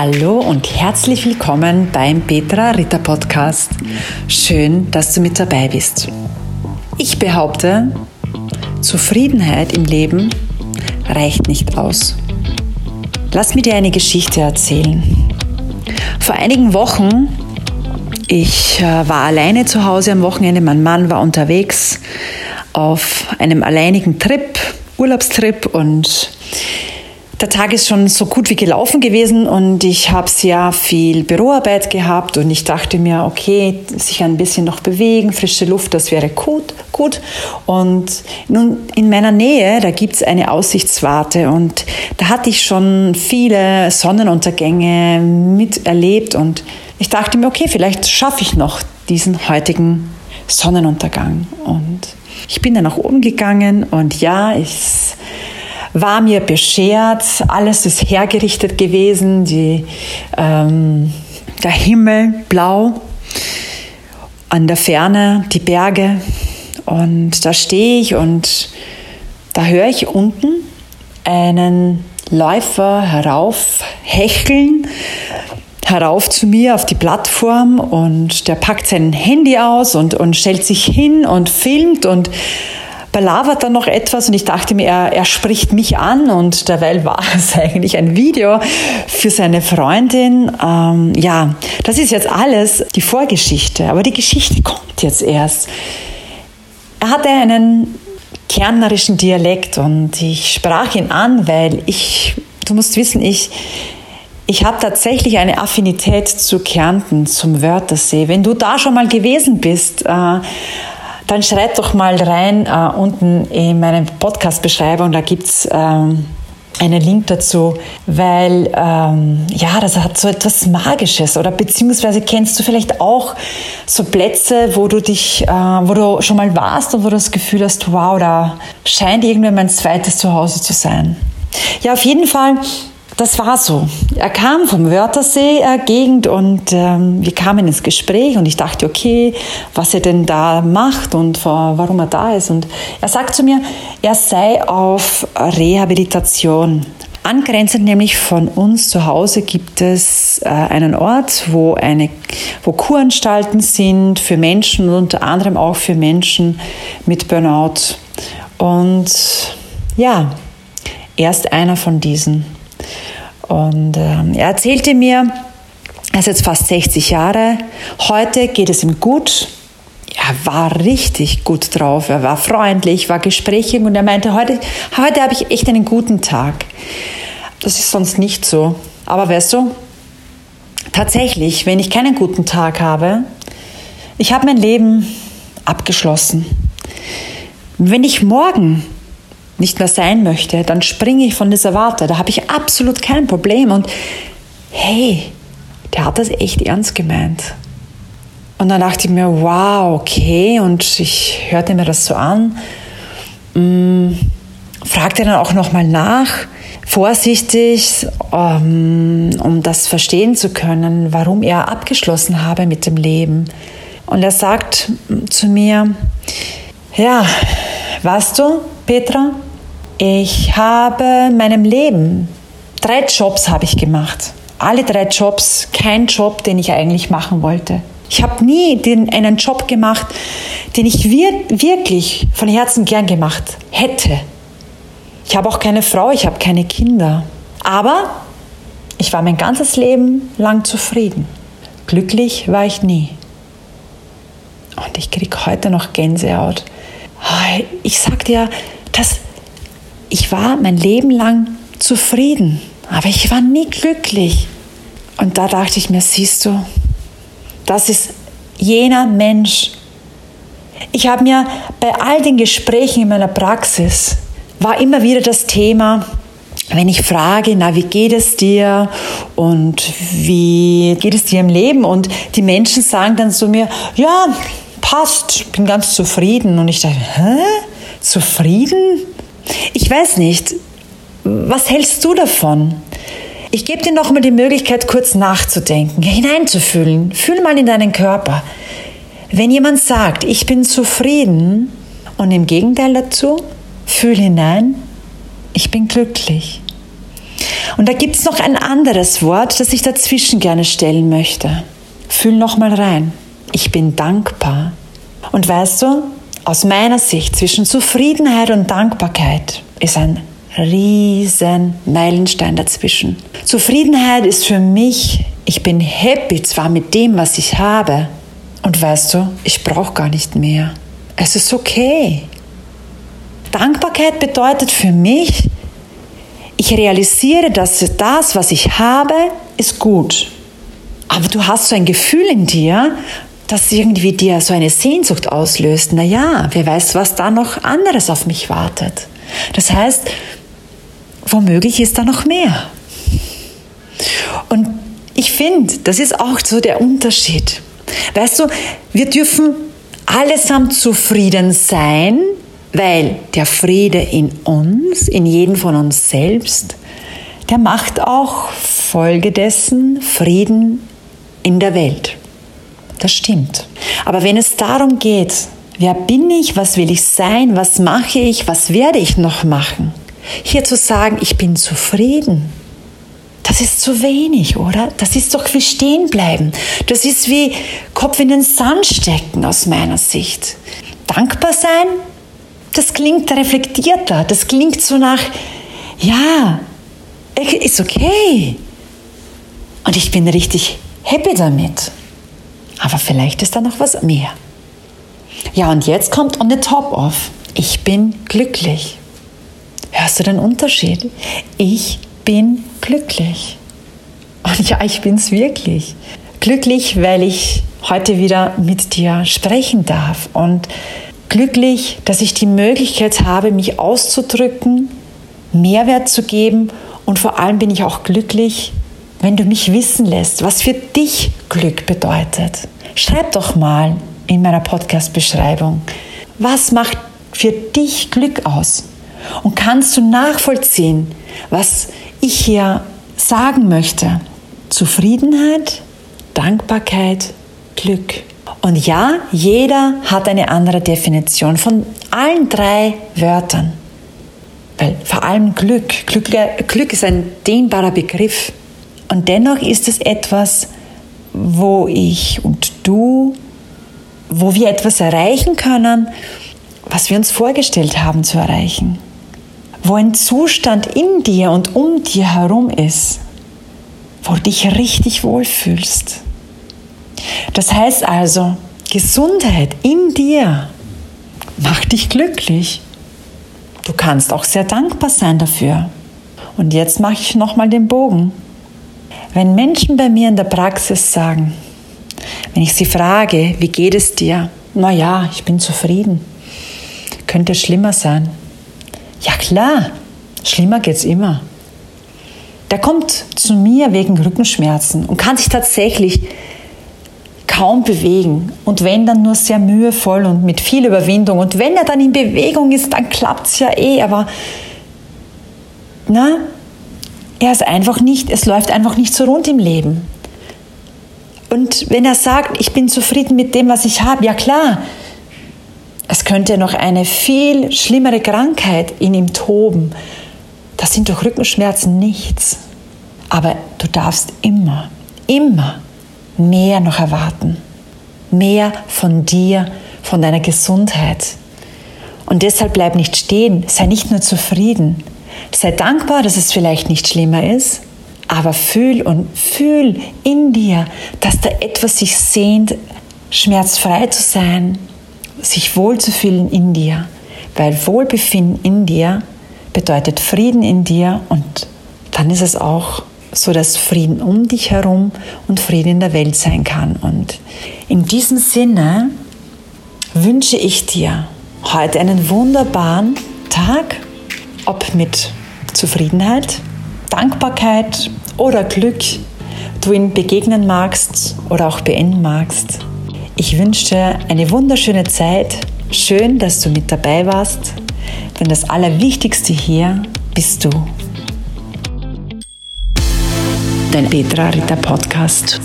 Hallo und herzlich willkommen beim Petra Ritter Podcast. Schön, dass du mit dabei bist. Ich behaupte, Zufriedenheit im Leben reicht nicht aus. Lass mir dir eine Geschichte erzählen. Vor einigen Wochen, ich äh, war alleine zu Hause am Wochenende, mein Mann war unterwegs auf einem alleinigen Trip, Urlaubstrip und der Tag ist schon so gut wie gelaufen gewesen und ich habe sehr viel Büroarbeit gehabt und ich dachte mir, okay, sich ein bisschen noch bewegen, frische Luft, das wäre gut. gut. Und nun in meiner Nähe, da gibt es eine Aussichtswarte und da hatte ich schon viele Sonnenuntergänge miterlebt und ich dachte mir, okay, vielleicht schaffe ich noch diesen heutigen Sonnenuntergang. Und ich bin dann nach oben gegangen und ja, ich war mir beschert, alles ist hergerichtet gewesen, die, ähm, der Himmel blau, an der Ferne die Berge. Und da stehe ich und da höre ich unten einen Läufer herauf hecheln, herauf zu mir auf die Plattform und der packt sein Handy aus und, und stellt sich hin und filmt und belabert dann noch etwas und ich dachte mir, er, er spricht mich an und derweil war es eigentlich ein Video für seine Freundin. Ähm, ja, das ist jetzt alles die Vorgeschichte, aber die Geschichte kommt jetzt erst. Er hatte einen kärntnerischen Dialekt und ich sprach ihn an, weil ich, du musst wissen, ich, ich habe tatsächlich eine Affinität zu Kärnten, zum Wörthersee. Wenn du da schon mal gewesen bist, äh, dann schreib doch mal rein äh, unten in meiner Podcast-Beschreibung, da gibt's ähm, einen Link dazu, weil ähm, ja, das hat so etwas Magisches oder beziehungsweise kennst du vielleicht auch so Plätze, wo du dich, äh, wo du schon mal warst und wo du das Gefühl hast, wow, da scheint irgendwie mein zweites Zuhause zu sein. Ja, auf jeden Fall das war so. Er kam vom Wörthersee-Gegend und ähm, wir kamen ins Gespräch und ich dachte, okay, was er denn da macht und warum er da ist. Und er sagt zu mir, er sei auf Rehabilitation. Angrenzend nämlich von uns zu Hause gibt es äh, einen Ort, wo, eine, wo Kuranstalten sind für Menschen und unter anderem auch für Menschen mit Burnout. Und ja, er ist einer von diesen. Und ähm, er erzählte mir, er ist jetzt fast 60 Jahre, heute geht es ihm gut. Er war richtig gut drauf, er war freundlich, war gesprächig und er meinte, heute, heute habe ich echt einen guten Tag. Das ist sonst nicht so. Aber weißt du, tatsächlich, wenn ich keinen guten Tag habe, ich habe mein Leben abgeschlossen. Wenn ich morgen nicht mehr sein möchte, dann springe ich von dieser Warte. Da habe ich absolut kein Problem. Und hey, der hat das echt ernst gemeint. Und dann dachte ich mir, wow, okay. Und ich hörte mir das so an. Hm, fragte dann auch nochmal nach, vorsichtig, um, um das verstehen zu können, warum er abgeschlossen habe mit dem Leben. Und er sagt zu mir, ja, weißt du, Petra, ich habe in meinem Leben drei Jobs habe ich gemacht. Alle drei Jobs, kein Job, den ich eigentlich machen wollte. Ich habe nie den, einen Job gemacht, den ich wir, wirklich von Herzen gern gemacht hätte. Ich habe auch keine Frau, ich habe keine Kinder. Aber ich war mein ganzes Leben lang zufrieden. Glücklich war ich nie. Und ich kriege heute noch Gänsehaut. Ich sag dir, das, ich war mein Leben lang zufrieden, aber ich war nie glücklich. Und da dachte ich mir, siehst du, das ist jener Mensch. Ich habe mir bei all den Gesprächen in meiner Praxis war immer wieder das Thema, wenn ich frage, na, wie geht es dir und wie geht es dir im Leben? Und die Menschen sagen dann zu mir, ja, passt, bin ganz zufrieden. Und ich dachte, hä? Zufrieden? Ich weiß nicht, was hältst du davon? Ich gebe dir noch mal die Möglichkeit, kurz nachzudenken, hineinzufühlen. Fühl mal in deinen Körper. Wenn jemand sagt, ich bin zufrieden und im Gegenteil dazu, fühl hinein, ich bin glücklich. Und da gibt es noch ein anderes Wort, das ich dazwischen gerne stellen möchte. Fühl noch mal rein. Ich bin dankbar. Und weißt du, aus meiner Sicht zwischen Zufriedenheit und Dankbarkeit ist ein riesen Meilenstein dazwischen. Zufriedenheit ist für mich, ich bin happy zwar mit dem, was ich habe. Und weißt du, ich brauche gar nicht mehr. Es ist okay. Dankbarkeit bedeutet für mich, ich realisiere, dass das, was ich habe, ist gut. Aber du hast so ein Gefühl in dir, das irgendwie dir so eine Sehnsucht auslöst. Na ja, wer weiß, was da noch anderes auf mich wartet. Das heißt, womöglich ist da noch mehr. Und ich finde, das ist auch so der Unterschied. Weißt du, wir dürfen allesamt zufrieden sein, weil der Friede in uns, in jedem von uns selbst, der macht auch folgedessen Frieden in der Welt. Das stimmt. Aber wenn es darum geht, wer bin ich, was will ich sein, was mache ich, was werde ich noch machen, hier zu sagen, ich bin zufrieden, das ist zu wenig, oder? Das ist doch wie stehen bleiben. Das ist wie Kopf in den Sand stecken aus meiner Sicht. Dankbar sein, das klingt reflektierter, das klingt so nach, ja, ist okay. Und ich bin richtig happy damit. Aber vielleicht ist da noch was mehr. Ja, und jetzt kommt on the top of. Ich bin glücklich. Hörst du den Unterschied? Ich bin glücklich. Und ja, ich bin es wirklich. Glücklich, weil ich heute wieder mit dir sprechen darf und glücklich, dass ich die Möglichkeit habe, mich auszudrücken, Mehrwert zu geben und vor allem bin ich auch glücklich, wenn du mich wissen lässt, was für dich Glück bedeutet. Schreib doch mal in meiner Podcast-Beschreibung, was macht für dich Glück aus? Und kannst du nachvollziehen, was ich hier sagen möchte? Zufriedenheit, Dankbarkeit, Glück. Und ja, jeder hat eine andere Definition von allen drei Wörtern. Weil vor allem Glück, Glück, Glück ist ein dehnbarer Begriff. Und dennoch ist es etwas, wo ich und du, wo wir etwas erreichen können, was wir uns vorgestellt haben zu erreichen. Wo ein Zustand in dir und um dir herum ist, wo du dich richtig wohlfühlst. Das heißt also, Gesundheit in dir macht dich glücklich. Du kannst auch sehr dankbar sein dafür. Und jetzt mache ich nochmal den Bogen. Wenn Menschen bei mir in der Praxis sagen, wenn ich sie frage, wie geht es dir? Na ja, ich bin zufrieden. Könnte schlimmer sein. Ja klar, schlimmer geht's immer. Der kommt zu mir wegen Rückenschmerzen und kann sich tatsächlich kaum bewegen und wenn dann nur sehr mühevoll und mit viel Überwindung und wenn er dann in Bewegung ist, dann klappt es ja eh, aber na, er ist einfach nicht, es läuft einfach nicht so rund im Leben. Und wenn er sagt, ich bin zufrieden mit dem, was ich habe, ja klar, es könnte noch eine viel schlimmere Krankheit in ihm toben. Das sind doch Rückenschmerzen nichts. Aber du darfst immer, immer mehr noch erwarten. Mehr von dir, von deiner Gesundheit. Und deshalb bleib nicht stehen, sei nicht nur zufrieden. Sei dankbar, dass es vielleicht nicht schlimmer ist, aber fühl und fühl in dir, dass da etwas sich sehnt, schmerzfrei zu sein, sich wohlzufühlen in dir. Weil Wohlbefinden in dir bedeutet Frieden in dir und dann ist es auch so, dass Frieden um dich herum und Frieden in der Welt sein kann. Und in diesem Sinne wünsche ich dir heute einen wunderbaren Tag, ob mit Zufriedenheit, Dankbarkeit oder Glück du ihn begegnen magst oder auch beenden magst. Ich wünsche dir eine wunderschöne Zeit. Schön, dass du mit dabei warst. Denn das Allerwichtigste hier bist du. Dein Petra Ritter Podcast.